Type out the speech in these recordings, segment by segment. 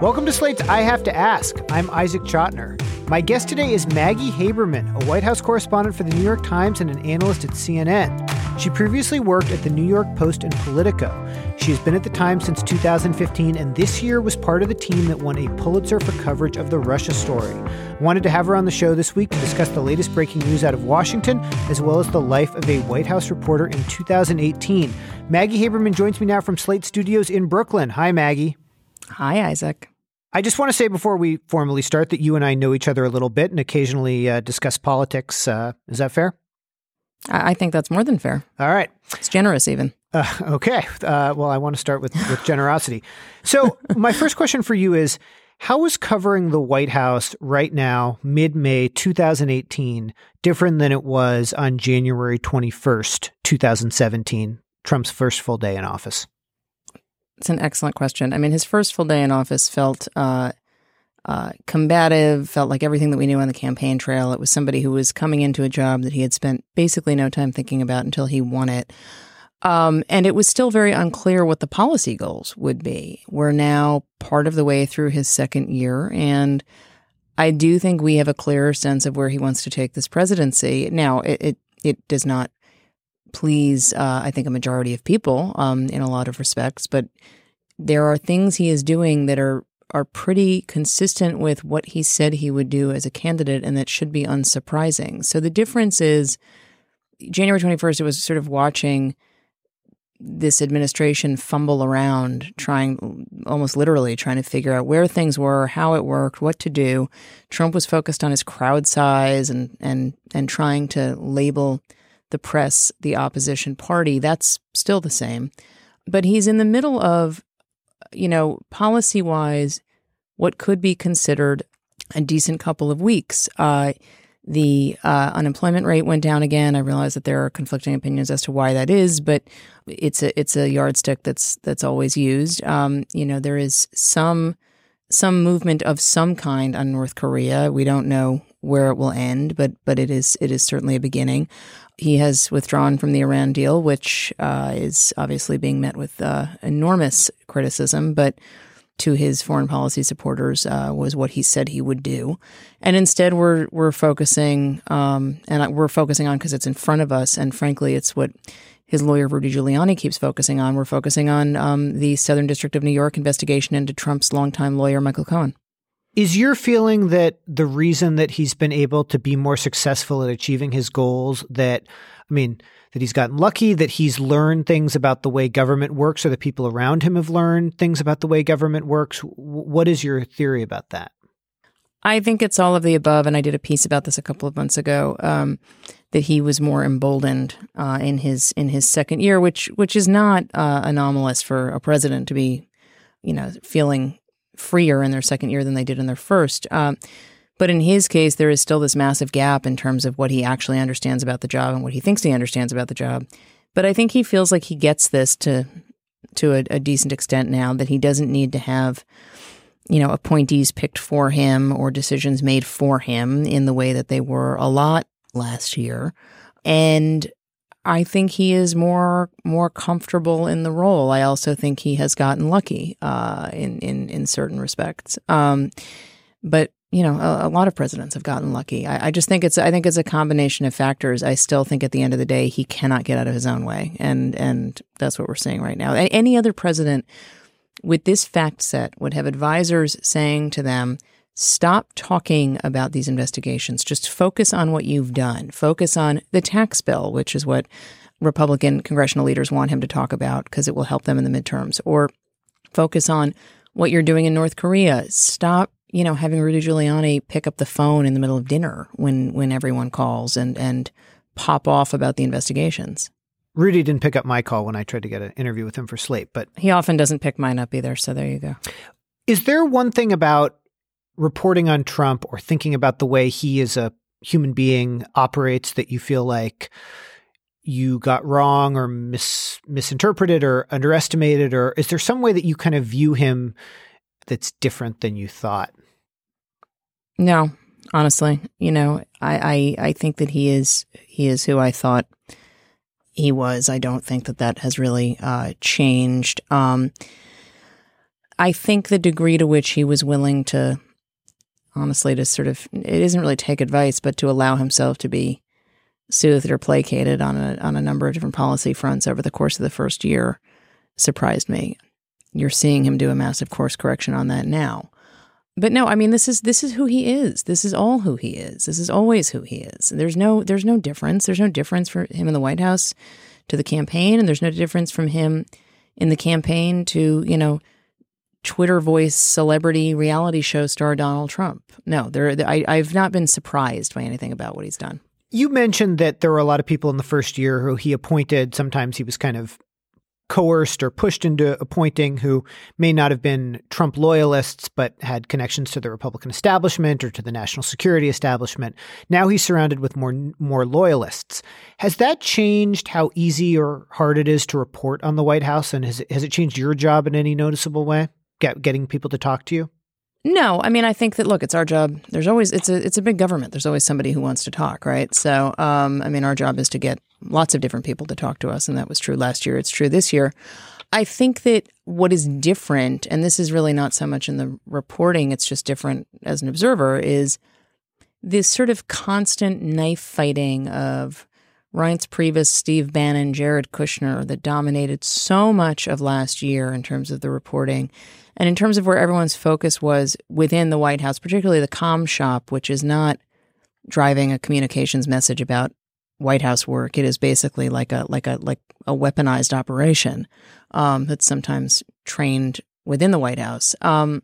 Welcome to Slate's I Have to Ask. I'm Isaac Chotiner. My guest today is Maggie Haberman, a White House correspondent for the New York Times and an analyst at CNN. She previously worked at the New York Post and Politico. She has been at the Times since 2015 and this year was part of the team that won a Pulitzer for coverage of the Russia story. Wanted to have her on the show this week to discuss the latest breaking news out of Washington, as well as the life of a White House reporter in 2018. Maggie Haberman joins me now from Slate Studios in Brooklyn. Hi, Maggie. Hi, Isaac. I just want to say before we formally start that you and I know each other a little bit and occasionally uh, discuss politics. Uh, is that fair? I-, I think that's more than fair. All right. It's generous, even. Uh, okay. Uh, well, I want to start with, with generosity. So, my first question for you is How is covering the White House right now, mid May 2018, different than it was on January 21st, 2017, Trump's first full day in office? It's an excellent question. I mean, his first full day in office felt uh, uh, combative, felt like everything that we knew on the campaign trail. It was somebody who was coming into a job that he had spent basically no time thinking about until he won it. Um, and it was still very unclear what the policy goals would be. We're now part of the way through his second year, and I do think we have a clearer sense of where he wants to take this presidency. Now, it it, it does not please, uh, I think, a majority of people um, in a lot of respects. But there are things he is doing that are are pretty consistent with what he said he would do as a candidate, and that should be unsurprising. So the difference is, January twenty first, it was sort of watching this administration fumble around trying almost literally trying to figure out where things were how it worked what to do trump was focused on his crowd size and and and trying to label the press, the opposition party, that's still the same. But he's in the middle of, you know, policy wise, what could be considered a decent couple of weeks. Uh, the uh, unemployment rate went down again. I realize that there are conflicting opinions as to why that is, but it's a it's a yardstick that's that's always used. Um, you know, there is some some movement of some kind on North Korea. We don't know where it will end, but but it is it is certainly a beginning. He has withdrawn from the Iran deal, which uh, is obviously being met with uh, enormous criticism, but to his foreign policy supporters uh, was what he said he would do. And instead, we're we're focusing, um, and we're focusing on because it's in front of us, and frankly, it's what his lawyer Rudy Giuliani keeps focusing on. We're focusing on um, the Southern District of New York investigation into Trump's longtime lawyer Michael Cohen. Is your feeling that the reason that he's been able to be more successful at achieving his goals that I mean that he's gotten lucky that he's learned things about the way government works or the people around him have learned things about the way government works? What is your theory about that? I think it's all of the above and I did a piece about this a couple of months ago um, that he was more emboldened uh, in his in his second year which which is not uh, anomalous for a president to be you know feeling freer in their second year than they did in their first. Um, but in his case, there is still this massive gap in terms of what he actually understands about the job and what he thinks he understands about the job. But I think he feels like he gets this to to a, a decent extent now that he doesn't need to have you know appointees picked for him or decisions made for him in the way that they were a lot last year. And I think he is more more comfortable in the role. I also think he has gotten lucky uh, in in in certain respects. Um, but you know, a, a, lot of presidents have gotten lucky. I, I, just think it's I think it's a combination of factors. I still think at the end of the day he cannot get out of his own way, and and that's what we're seeing right now. Any other president with this fact set would have advisors saying to them Stop talking about these investigations. Just focus on what you've done. Focus on the tax bill, which is what Republican congressional leaders want him to talk about because it will help them in the midterms. Or focus on what you're doing in North Korea. Stop, you know, having Rudy Giuliani pick up the phone in the middle of dinner when when everyone calls and and pop off about the investigations. Rudy didn't pick up my call when I tried to get an interview with him for Slate, but he often doesn't pick mine up either. So there you go. Is there one thing about reporting on Trump or thinking about the way he as a human being operates that you feel like you got wrong or mis- misinterpreted or underestimated or is there some way that you kind of view him that's different than you thought? No honestly you know I, I i think that he is he is who i thought he was. I don't think that that has really uh changed. Um I think the degree to which he was willing to, honestly, to sort of, it isn't really take advice, but to allow himself to be soothed or placated on a on a number of different policy fronts over the course of the first year surprised me. You're seeing him do a massive course correction on that now. But no, I mean this is this is who he is. This is all who he is. This is always who he is. There's no there's no difference. There's no difference for him in the White House to the campaign and there's no difference from him in the campaign to, you know, Twitter voice celebrity reality show star Donald Trump. No, there I, I've not been surprised by anything about what he's done. You mentioned that there were a lot of people in the first year who he appointed. Sometimes he was kind of coerced or pushed into appointing who may not have been Trump loyalists, but had connections to the Republican establishment or to the national security establishment. Now he's surrounded with more more loyalists. Has that changed how easy or hard it is to report on the White House, and has it, has it changed your job in any noticeable way? Get, getting people to talk to you. No, I mean I think that look, it's our job. There's always it's a it's a big government. There's always somebody who wants to talk, right? So, um, I mean, our job is to get lots of different people to talk to us, and that was true last year. It's true this year. I think that what is different, and this is really not so much in the reporting; it's just different as an observer, is this sort of constant knife fighting of Reince Priebus, Steve Bannon, Jared Kushner that dominated so much of last year in terms of the reporting. And in terms of where everyone's focus was within the White House, particularly the com shop, which is not driving a communications message about White House work. It is basically like a like a like a weaponized operation um, that's sometimes trained within the White House. Um,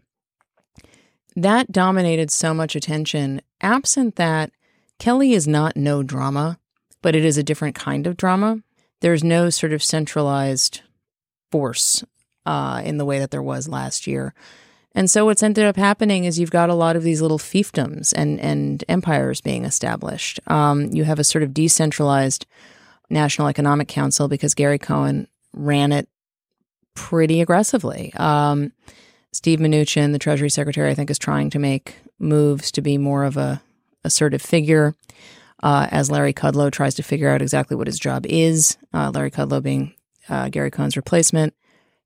that dominated so much attention. Absent that, Kelly is not no drama, but it is a different kind of drama. There's no sort of centralized force uh, in the way that there was last year. And so what's ended up happening is you've got a lot of these little fiefdoms and, and empires being established. Um, you have a sort of decentralized National Economic Council because Gary Cohn ran it pretty aggressively. Um, Steve Mnuchin, the Treasury Secretary, I think is trying to make moves to be more of a assertive figure uh, as Larry Kudlow tries to figure out exactly what his job is. Uh, Larry Kudlow being uh, Gary Cohn's replacement.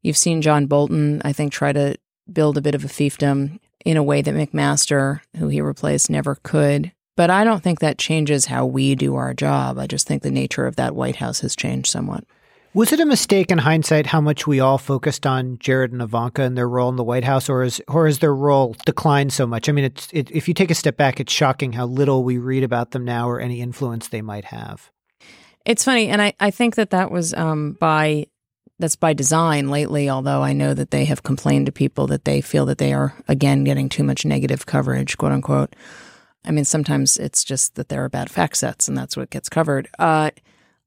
You've seen John Bolton, I think, try to build a bit of a fiefdom in a way that McMaster, who he replaced, never could. But I don't think that changes how we do our job. I just think the nature of that White House has changed somewhat. Was it a mistake in hindsight how much we all focused on Jared and Ivanka and their role in the White House, or is or has their role declined so much? I mean, it's it, if you take a step back, it's shocking how little we read about them now or any influence they might have. It's funny, and I, I think that that was um, by that's by design lately, although I know that they have complained to people that they feel that they are, again, getting too much negative coverage, quote unquote. I mean, sometimes it's just that there are bad fact sets and that's what gets covered. Uh,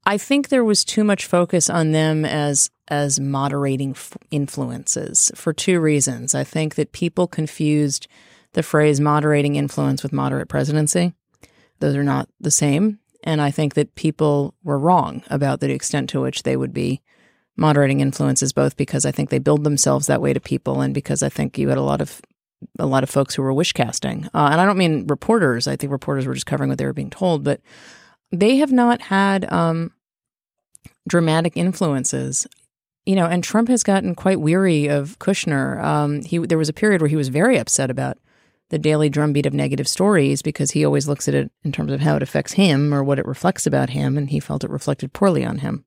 I think there was too much focus on them as as moderating f- influences for two reasons. I think that people confused the phrase moderating influence with moderate presidency. Those are not the same. And I think that people were wrong about the extent to which they would be moderating influences, both because I think they build themselves that way to people, and because I think you had a lot of a lot of folks who were wish casting. Uh, and I don't mean reporters. I think reporters were just covering what they were being told, but they have not had um, dramatic influences. You know, and Trump has gotten quite weary of Kushner. Um, he there was a period where he was very upset about the daily drumbeat of negative stories because he always looks at it in terms of how it affects him or what it reflects about him, and he felt it reflected poorly on him.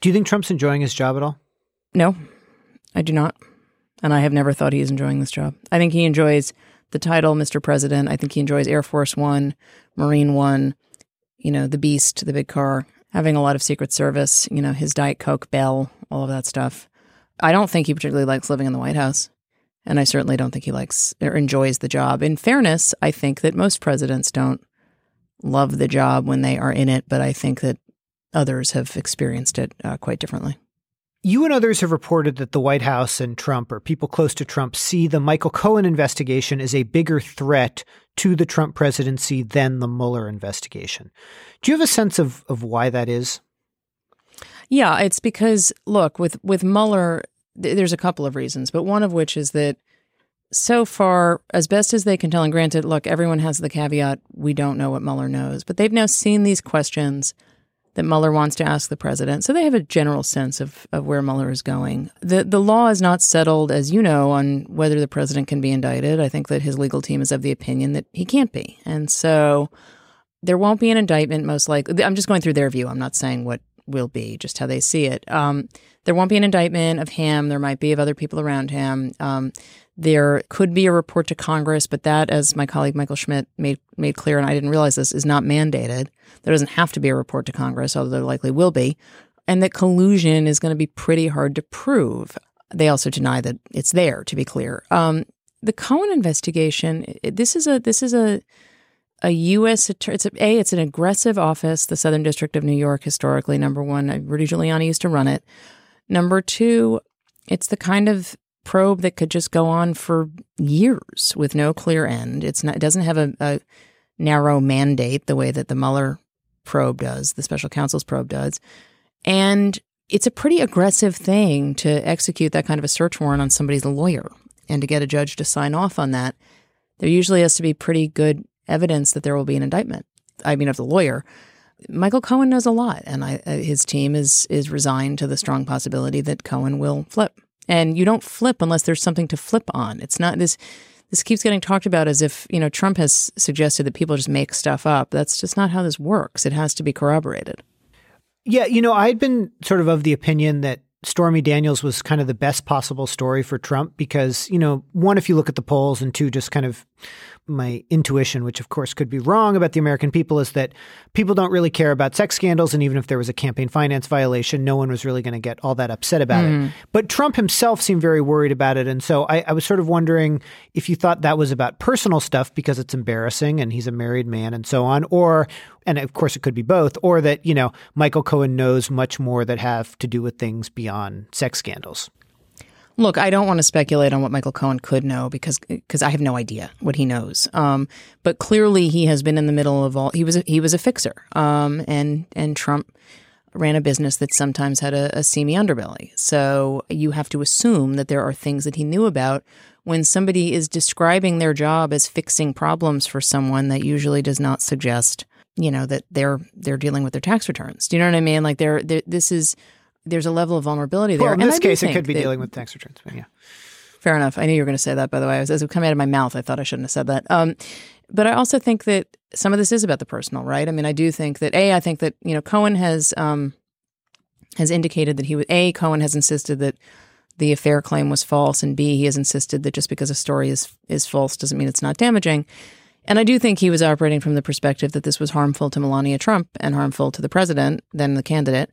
Do you think Trump's enjoying his job at all? No, I do not. And I have never thought he is enjoying this job. I think he enjoys the title, Mr. President. I think he enjoys Air Force One, Marine One, you know, the Beast, the big car, having a lot of Secret Service, you know, his Diet Coke bell, all of that stuff. I don't think he particularly likes living in the White House. And I certainly don't think he likes or enjoys the job. In fairness, I think that most presidents don't love the job when they are in it, but I think that others have experienced it uh, quite differently. You and others have reported that the White House and Trump, or people close to Trump, see the Michael Cohen investigation as a bigger threat to the Trump presidency than the Mueller investigation. Do you have a sense of, of why that is? Yeah, it's because, look, with, with Mueller, th- there's a couple of reasons, but one of which is that so far, as best as they can tell, and granted, look, everyone has the caveat we don't know what Mueller knows, but they've now seen these questions that Mueller wants to ask the president. So they have a general sense of, of where Mueller is going. The the law is not settled, as you know, on whether the president can be indicted. I think that his legal team is of the opinion that he can't be. And so there won't be an indictment, most likely. I'm just going through their view. I'm not saying what will be, just how they see it. Um, there won't be an indictment of him. There might be of other people around him. Um, there could be a report to Congress, but that, as my colleague Michael Schmidt made made clear, and I didn't realize this, is not mandated. There doesn't have to be a report to Congress, although there likely will be, and that collusion is going to be pretty hard to prove. They also deny that it's there. To be clear, um, the Cohen investigation. This is a this is a a U.S. It's a, a it's an aggressive office. The Southern District of New York, historically, number one, Rudy Giuliani used to run it. Number two, it's the kind of probe that could just go on for years with no clear end. It's not, it doesn't have a, a narrow mandate the way that the Mueller probe does, the special counsel's probe does. And it's a pretty aggressive thing to execute that kind of a search warrant on somebody's lawyer and to get a judge to sign off on that. There usually has to be pretty good evidence that there will be an indictment. I mean, of the lawyer. Michael Cohen knows a lot, and I, uh, his team is is resigned to the strong possibility that Cohen will flip. And you don't flip unless there's something to flip on. It's not this. This keeps getting talked about as if you know Trump has suggested that people just make stuff up. That's just not how this works. It has to be corroborated. Yeah, you know, I'd been sort of of the opinion that Stormy Daniels was kind of the best possible story for Trump because, you know, one, if you look at the polls, and two, just kind of my intuition, which of course could be wrong about the American people, is that people don't really care about sex scandals. And even if there was a campaign finance violation, no one was really going to get all that upset about mm. it. But Trump himself seemed very worried about it. And so I, I, was sort of wondering if you thought that was about personal stuff because it's embarrassing and he's a married man and so on, or, and of course it could be both, or that, you know, Michael Cohen knows much more that have to do with things beyond sex scandals. Look, I don't want to speculate on what Michael Cohen could know because because I have no idea what he knows. Um, but clearly, he has been in the middle of all. He was a, he was a fixer, um, and and Trump ran a business that sometimes had a, a seamy underbelly. So you have to assume that there are things that he knew about when somebody is describing their job as fixing problems for someone. That usually does not suggest you know that they're they're dealing with their tax returns. Do you know what I mean? Like they're this is there's a level of vulnerability there. Well, in this case, it could be that, dealing with tax returns. But yeah. Fair enough. I knew you were going to say that, by the way. As it came out of my mouth, I thought I shouldn't have said that. Um, but I also think that some of this is about the personal, right? I mean, I do think that a, I think that you know Cohen has um, has indicated that he would a Cohen has insisted that the affair claim was false, and b he has insisted that just because a story is is false doesn't mean it's not damaging. And I do think he was operating from the perspective that this was harmful to Melania Trump and harmful to the president, then the candidate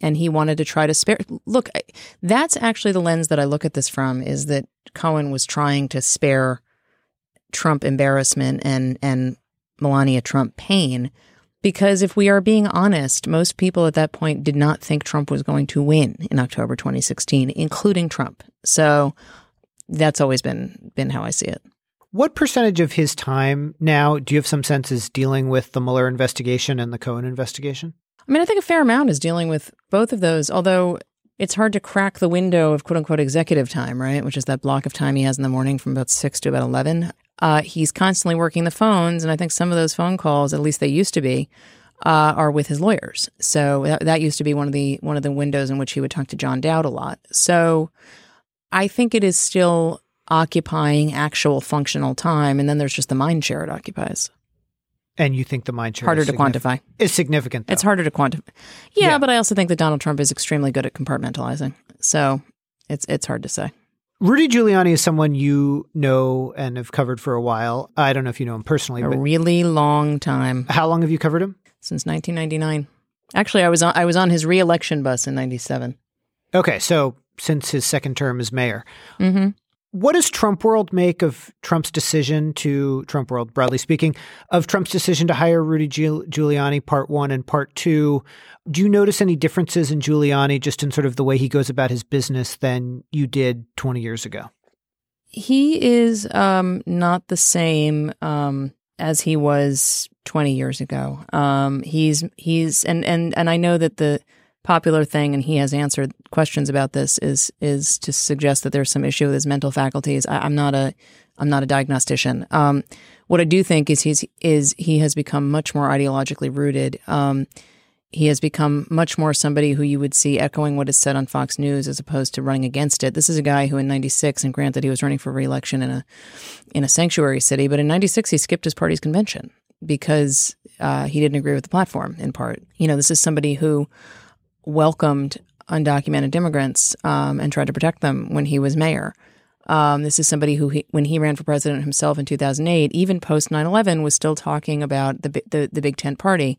and he wanted to try to spare look that's actually the lens that i look at this from is that cohen was trying to spare trump embarrassment and and melania trump pain because if we are being honest most people at that point did not think trump was going to win in october 2016 including trump so that's always been been how i see it what percentage of his time now do you have some sense is dealing with the Mueller investigation and the Cohen investigation? I mean, I think a fair amount is dealing with both of those, although it's hard to crack the window of quote unquote executive time, right? Which is that block of time he has in the morning from about six to about 11. Uh, he's constantly working the phones. And I think some of those phone calls, at least they used to be, uh, are with his lawyers. So that, that used to be one of the one of the windows in which he would talk to John Dowd a lot. So I think it is still occupying actual functional time. And then there's just the mind share it occupies. And you think the mind share harder to quantify is significant. Though. It's harder to quantify. Yeah, yeah, but I also think that Donald Trump is extremely good at compartmentalizing. So it's it's hard to say. Rudy Giuliani is someone you know and have covered for a while. I don't know if you know him personally. A really long time. How long have you covered him? Since 1999. Actually, I was on I was on his reelection bus in 97. Okay, so since his second term as mayor. Mm-hmm. What does Trump World make of Trump's decision to Trump World, broadly speaking, of Trump's decision to hire Rudy Giuliani, part one and part two? Do you notice any differences in Giuliani just in sort of the way he goes about his business than you did 20 years ago? He is um, not the same um, as he was 20 years ago. Um, he's he's and and and I know that the popular thing, and he has answered questions about this, is is to suggest that there's some issue with his mental faculties. I, am not a I'm not a diagnostician. Um, what I do think is he's is he has become much more ideologically rooted. Um, he has become much more somebody who you would see echoing what is said on Fox News as opposed to running against it. This is a guy who in 96 and granted he was running for reelection in a in a sanctuary city, but in 96 he skipped his party's convention because uh, he didn't agree with the platform in part. You know, this is somebody who welcomed undocumented immigrants um, and tried to protect them when he was mayor. Um, this is somebody who, he, when he ran for president himself in 2008, even post 9 11, was still talking about the, the, the Big Tent Party.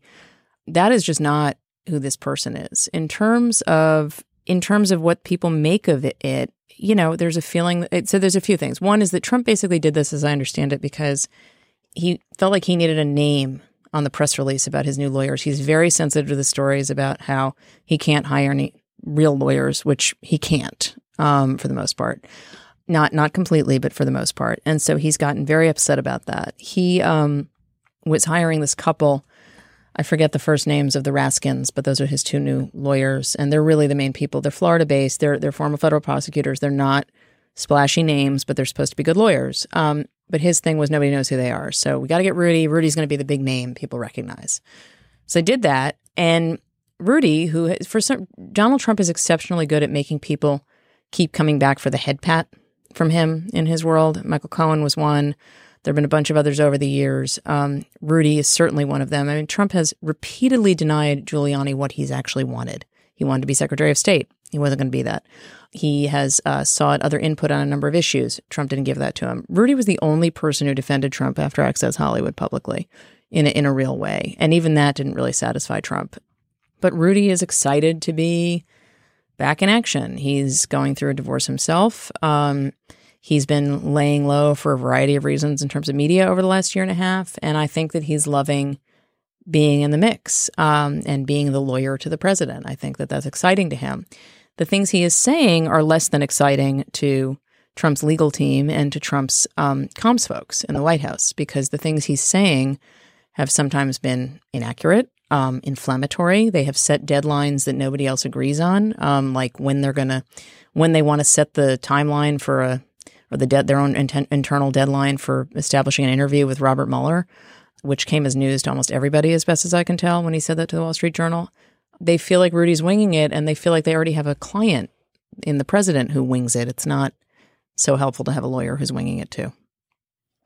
That is just not who this person is. In terms of in terms of what people make of it, it you know, there's a feeling. It, so there's a few things. One is that Trump basically did this, as I understand it, because he felt like he needed a name on the press release about his new lawyers. He's very sensitive to the stories about how he can't hire any real lawyers, which he can't um, for the most part. Not not completely, but for the most part. And so he's gotten very upset about that. He um, was hiring this couple. I forget the first names of the Raskins, but those are his two new lawyers, and they're really the main people. They're Florida based. They're they're former federal prosecutors. They're not splashy names, but they're supposed to be good lawyers. Um, but his thing was nobody knows who they are. So we got to get Rudy. Rudy's going to be the big name people recognize. So I did that. And Rudy, who for some, Donald Trump is exceptionally good at making people keep coming back for the head pat from him in his world. Michael Cohen was one. There have been a bunch of others over the years. Um, Rudy is certainly one of them. I mean, Trump has repeatedly denied Giuliani what he's actually wanted. He wanted to be Secretary of State. He wasn't going to be that. He has uh, sought other input on a number of issues. Trump didn't give that to him. Rudy was the only person who defended Trump after Access Hollywood publicly in a, in a real way. And even that didn't really satisfy Trump. But Rudy is excited to be back in action. He's going through a divorce himself. Um, he's been laying low for a variety of reasons in terms of media over the last year and a half. And I think that he's loving being in the mix um, and being the lawyer to the president. I think that that's exciting to him the things he is saying are less than exciting to Trump's legal team and to Trump's um, comms folks in the White House because the things he's saying have sometimes been inaccurate, um, inflammatory. They have set deadlines that nobody else agrees on, um, like when they're to, when they want to set the timeline for a, or the de- their own internal deadline for establishing an interview with Robert Mueller, which came as news to almost everybody, as best as I can tell, when he said that to the Wall Street Journal they feel like Rudy's winging it and they feel like they already have a client in the president who wings it. It's not so helpful to have a lawyer who's winging it too.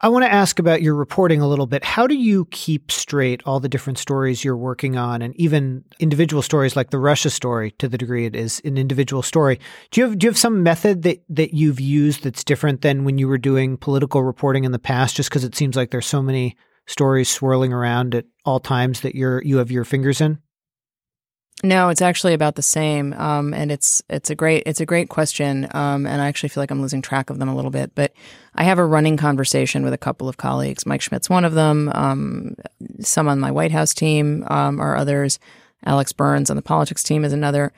I want to ask about your reporting a little bit. How do you keep straight all the different stories you're working on and even individual stories like the Russia story to the degree it is an individual story? Do you have do you have some method that that you've used that's different than when you were doing political reporting in the past just because it seems like there's so many stories swirling around at all times that you're you have your fingers in? No, it's actually about the same, um, and it's it's a great it's a great question, um, and I actually feel like I'm losing track of them a little bit. But I have a running conversation with a couple of colleagues. Mike Schmidt's one of them. Um, some on my White House team um, are others. Alex Burns on the politics team is another,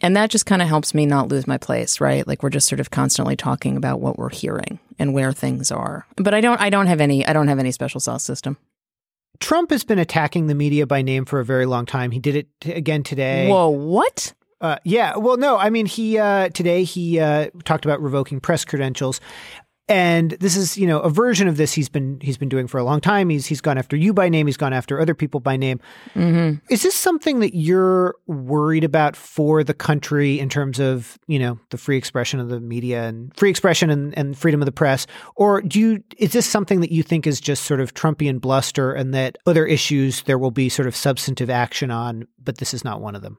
and that just kind of helps me not lose my place. Right, like we're just sort of constantly talking about what we're hearing and where things are. But I don't I don't have any I don't have any special sauce system. Trump has been attacking the media by name for a very long time. He did it t- again today. Whoa, what? Uh, yeah, well, no, I mean, he uh, today he uh, talked about revoking press credentials, and this is you know a version of this he's been he's been doing for a long time. He's he's gone after you by name. He's gone after other people by name. Mm-hmm. is this something that you're worried about for the country in terms of you know the free expression of the media and free expression and, and freedom of the press? Or do you is this something that you think is just sort of trumpian bluster and that other issues there will be sort of substantive action on but this is not one of them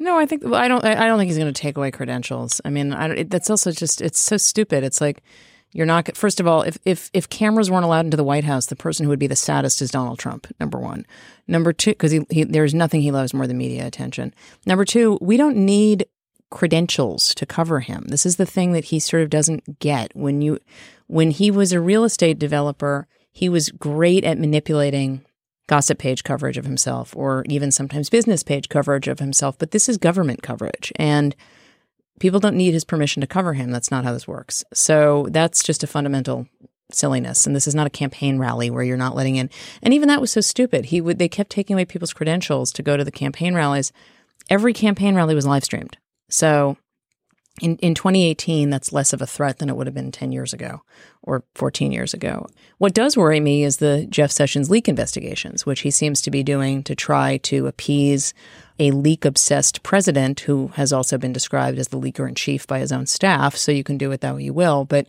no, I think well, I don't. I don't think he's going to take away credentials. I mean, I it, that's also just it's so stupid. It's like you're not. First of all, if if if cameras weren't allowed into the White House, the person who would be the saddest is Donald Trump. Number one. Number two, because he, he there's nothing he loves more than media attention. Number two, we don't need credentials to cover him. This is the thing that he sort of doesn't get. When you when he was a real estate developer, he was great at manipulating gossip page coverage of himself or even sometimes business page coverage of himself, but this is government coverage. And people don't need his permission to cover him. That's not how this works. So that's just a fundamental silliness. And this is not a campaign rally where you're not letting in. And even that was so stupid. He would they kept taking away people's credentials to go to the campaign rallies. Every campaign rally was live streamed. So in, in 2018, that's less of a threat than it would have been 10 years ago or 14 years ago. What does worry me is the Jeff Sessions leak investigations, which he seems to be doing to try to appease a leak obsessed president who has also been described as the leaker in chief by his own staff. So you can do it that way you will. But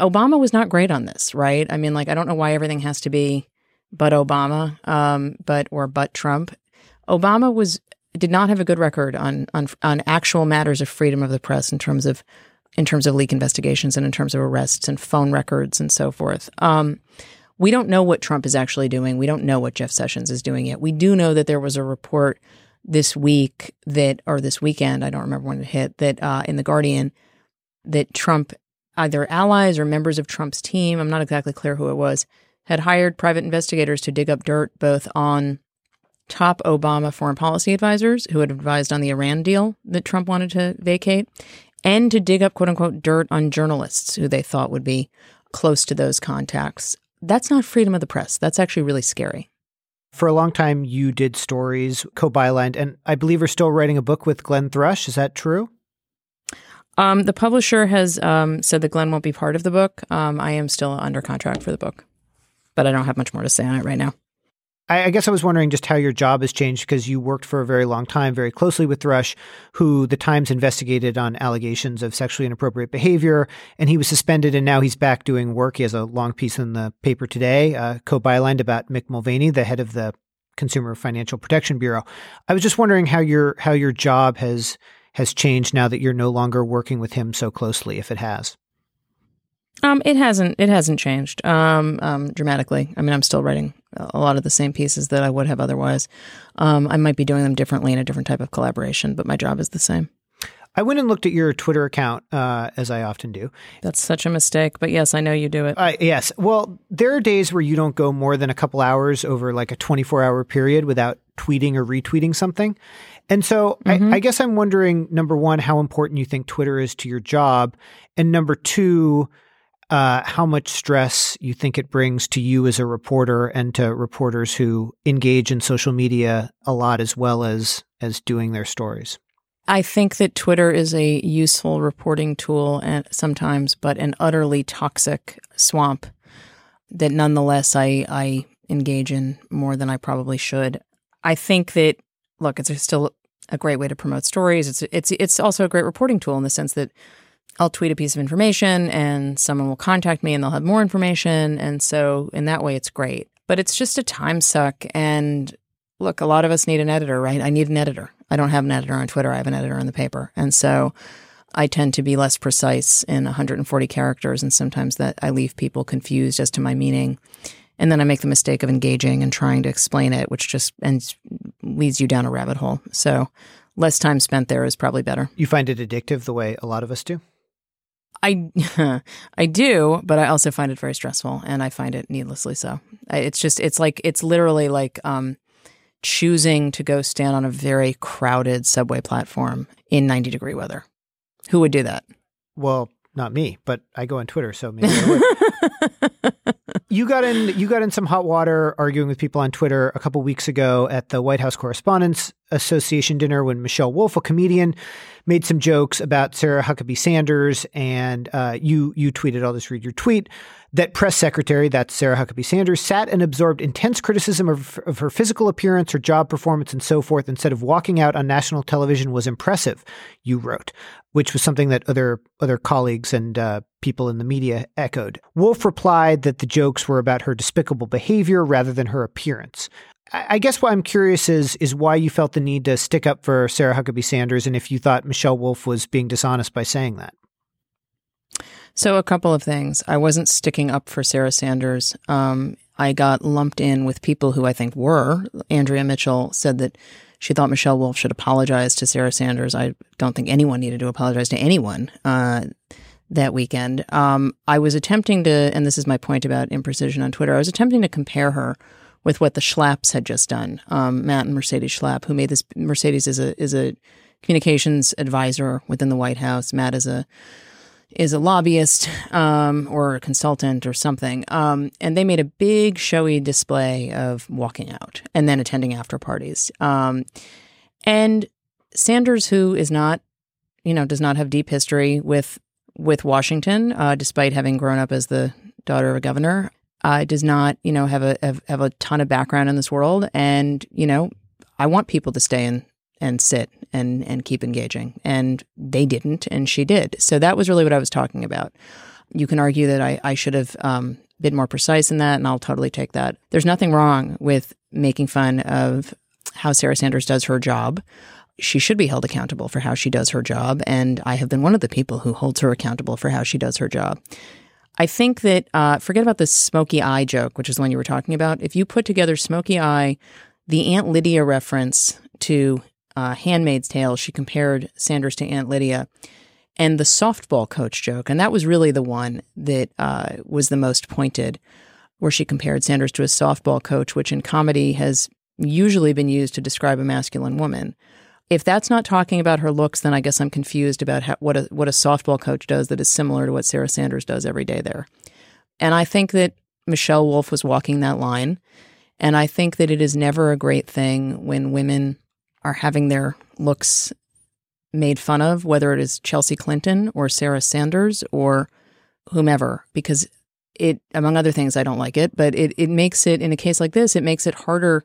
Obama was not great on this, right? I mean, like, I don't know why everything has to be but Obama, um, but or but Trump. Obama was did not have a good record on on on actual matters of freedom of the press in terms of in terms of leak investigations and in terms of arrests and phone records and so forth. Um, we don't know what Trump is actually doing. We don't know what Jeff Sessions is doing yet. We do know that there was a report this week that, or this weekend, I don't remember when it hit, that uh, in the Guardian, that Trump, either allies or members of Trump's team, I'm not exactly clear who it was, had hired private investigators to dig up dirt both on top Obama foreign policy advisors who had advised on the Iran deal that Trump wanted to vacate, and to dig up quote unquote dirt on journalists who they thought would be close to those contacts. That's not freedom of the press. That's actually really scary. For a long time, you did stories, co bylined, and I believe you're still writing a book with Glenn Thrush. Is that true? Um, the publisher has um, said that Glenn won't be part of the book. Um, I am still under contract for the book, but I don't have much more to say on it right now. I, I guess I was wondering just how your job has changed because you worked for a very long time very closely with Thrush, who the Times investigated on allegations of sexually inappropriate behavior, and he was suspended, and now he's back doing work. He has a long piece in the paper today, uh, co-bylined about Mick Mulvaney, the head of the Consumer Financial Protection Bureau. I was just wondering how your how your job has has changed now that you're no longer working with him so closely, if it has. Um, it hasn't. It hasn't changed um, um, dramatically. I mean, I'm still writing a lot of the same pieces that I would have otherwise. Um, I might be doing them differently in a different type of collaboration, but my job is the same. I went and looked at your Twitter account, uh, as I often do. That's such a mistake, but yes, I know you do it. Uh, yes. Well, there are days where you don't go more than a couple hours over like a 24 hour period without tweeting or retweeting something. And so mm-hmm. I, I guess I'm wondering number one, how important you think Twitter is to your job. And number two, uh, how much stress you think it brings to you as a reporter and to reporters who engage in social media a lot as well as as doing their stories. I think that Twitter is a useful reporting tool and sometimes, but an utterly toxic swamp that nonetheless I, I engage in more than I probably should. I think that look, it's still a great way to promote stories. It's it's it's also a great reporting tool in the sense that I'll tweet a piece of information and someone will contact me and they'll have more information. And so in that way, it's great. But it's just a time suck. And look, a lot of us need an editor, right? I need an editor. I don't have an editor on Twitter, I have an editor in the paper. And so I tend to be less precise in 140 characters. And sometimes that I leave people confused as to my meaning. And then I make the mistake of engaging and trying to explain it, which just ends, leads you down a rabbit hole. So less time spent there is probably better. You find it addictive the way a lot of us do? I I do, but I also find it very stressful, and I find it needlessly so. It's just it's like it's literally like um, choosing to go stand on a very crowded subway platform in ninety degree weather. Who would do that? Well, not me, but I go on Twitter, so maybe I would. you got in you got in some hot water arguing with people on Twitter a couple weeks ago at the White House Correspondents Association dinner when Michelle Wolf, a comedian, made some jokes about Sarah Huckabee Sanders, and uh, you you tweeted. I'll just read your tweet that press secretary, that's Sarah Huckabee Sanders, sat and absorbed intense criticism of, of her physical appearance, her job performance, and so forth, instead of walking out on national television was impressive, you wrote, which was something that other other colleagues and uh, people in the media echoed. Wolf replied that the jokes were about her despicable behavior rather than her appearance. I guess what I'm curious is is why you felt the need to stick up for Sarah Huckabee Sanders, and if you thought Michelle Wolf was being dishonest by saying that. So, a couple of things. I wasn't sticking up for Sarah Sanders. Um, I got lumped in with people who I think were. Andrea Mitchell said that she thought Michelle Wolf should apologize to Sarah Sanders. I don't think anyone needed to apologize to anyone uh, that weekend. Um, I was attempting to, and this is my point about imprecision on Twitter, I was attempting to compare her with what the Schlapps had just done. Um, Matt and Mercedes Schlapp, who made this, Mercedes is a, is a communications advisor within the White House. Matt is a is a lobbyist um, or a consultant or something. Um, and they made a big showy display of walking out and then attending after parties. Um, and Sanders, who is not you know, does not have deep history with with Washington, uh, despite having grown up as the daughter of a governor. Uh, does not, you know, have a have, have a ton of background in this world, and you know, I want people to stay in and sit and and keep engaging, and they didn't, and she did. So that was really what I was talking about. You can argue that I, I should have um, been more precise in that, and I'll totally take that. There's nothing wrong with making fun of how Sarah Sanders does her job. She should be held accountable for how she does her job, and I have been one of the people who holds her accountable for how she does her job. I think that uh, forget about the smoky eye joke, which is the one you were talking about. If you put together smoky eye, the Aunt Lydia reference to uh, Handmaid's Tale, she compared Sanders to Aunt Lydia, and the softball coach joke, and that was really the one that uh, was the most pointed, where she compared Sanders to a softball coach, which in comedy has usually been used to describe a masculine woman. If that's not talking about her looks, then I guess I'm confused about how, what a what a softball coach does that is similar to what Sarah Sanders does every day there. And I think that Michelle Wolf was walking that line. And I think that it is never a great thing when women are having their looks made fun of, whether it is Chelsea Clinton or Sarah Sanders or whomever, because it, among other things, I don't like it, but it, it makes it, in a case like this, it makes it harder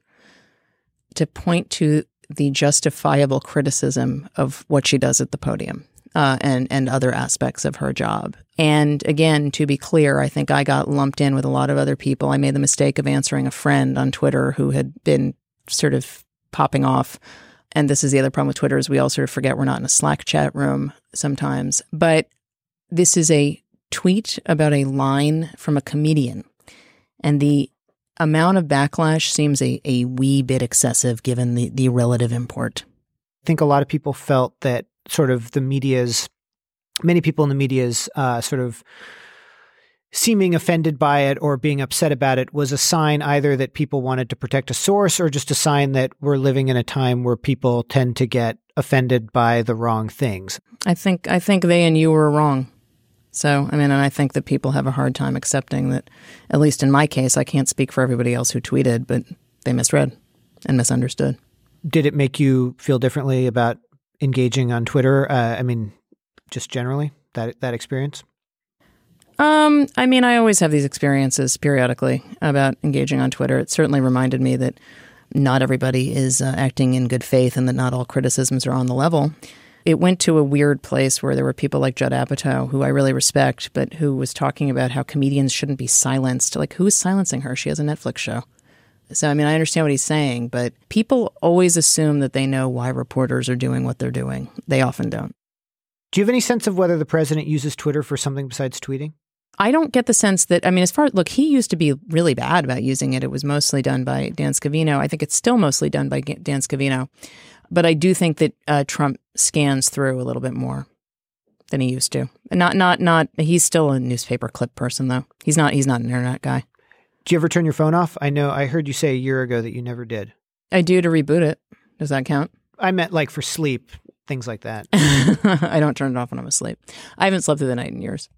to point to the justifiable criticism of what she does at the podium uh, and and other aspects of her job. And again, to be clear, I think I got lumped in with a lot of other people. I made the mistake of answering a friend on Twitter who had been sort of popping off. And this is the other problem with Twitter is we all sort of forget we're not in a Slack chat room sometimes. But this is a tweet about a line from a comedian. And the amount of backlash seems a, a wee bit excessive given the, the relative import. I think a lot of people felt that sort of the media's, many people in the media's uh, sort of seeming offended by it or being upset about it was a sign either that people wanted to protect a source or just a sign that we're living in a time where people tend to get offended by the wrong things. I think I think they and you were wrong. So, I mean, and I think that people have a hard time accepting that, at least in my case, I can't speak for everybody else who tweeted, but they misread and misunderstood. Did it make you feel differently about engaging on Twitter? Uh, I mean, just generally that that experience. Um, I mean, I always have these experiences periodically about engaging on Twitter. It certainly reminded me that not everybody is uh, acting in good faith, and that not all criticisms are on the level it went to a weird place where there were people like Judd Apatow, who I really respect, but who was talking about how comedians shouldn't be silenced. Like, who is silencing her? She has a Netflix show. So, I mean, I understand what he's saying, but people always assume that they know why reporters are doing what they're doing. They often don't. Do you have any sense of whether the president uses Twitter for something besides tweeting? I don't get the sense that, I mean, as far look, he used to be really bad about using it. It was mostly done by Dan Scavino. I think it's still mostly done by Dan Scavino. But I do think that uh, Trump scans through a little bit more than he used to. Not, not, not. He's still a newspaper clip person, though. He's not. He's not an internet guy. Do you ever turn your phone off? I know. I heard you say a year ago that you never did. I do to reboot it. Does that count? I meant like for sleep, things like that. I don't turn it off when I'm asleep. I haven't slept through the night in years.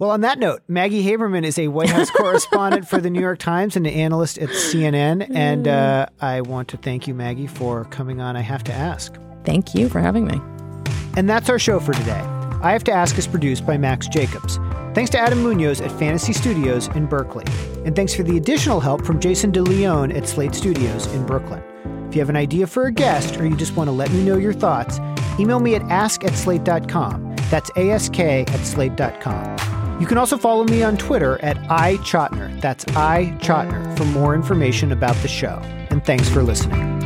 Well, on that note, Maggie Haberman is a White House correspondent for the New York Times and an analyst at CNN. And uh, I want to thank you, Maggie, for coming on. I have to ask. Thank you for having me. And that's our show for today. I Have to Ask is produced by Max Jacobs. Thanks to Adam Munoz at Fantasy Studios in Berkeley. And thanks for the additional help from Jason DeLeon at Slate Studios in Brooklyn. If you have an idea for a guest or you just want to let me know your thoughts, email me at ask at slate.com. That's ask at slate.com. You can also follow me on Twitter at iChotiner. That's iChotiner for more information about the show. And thanks for listening.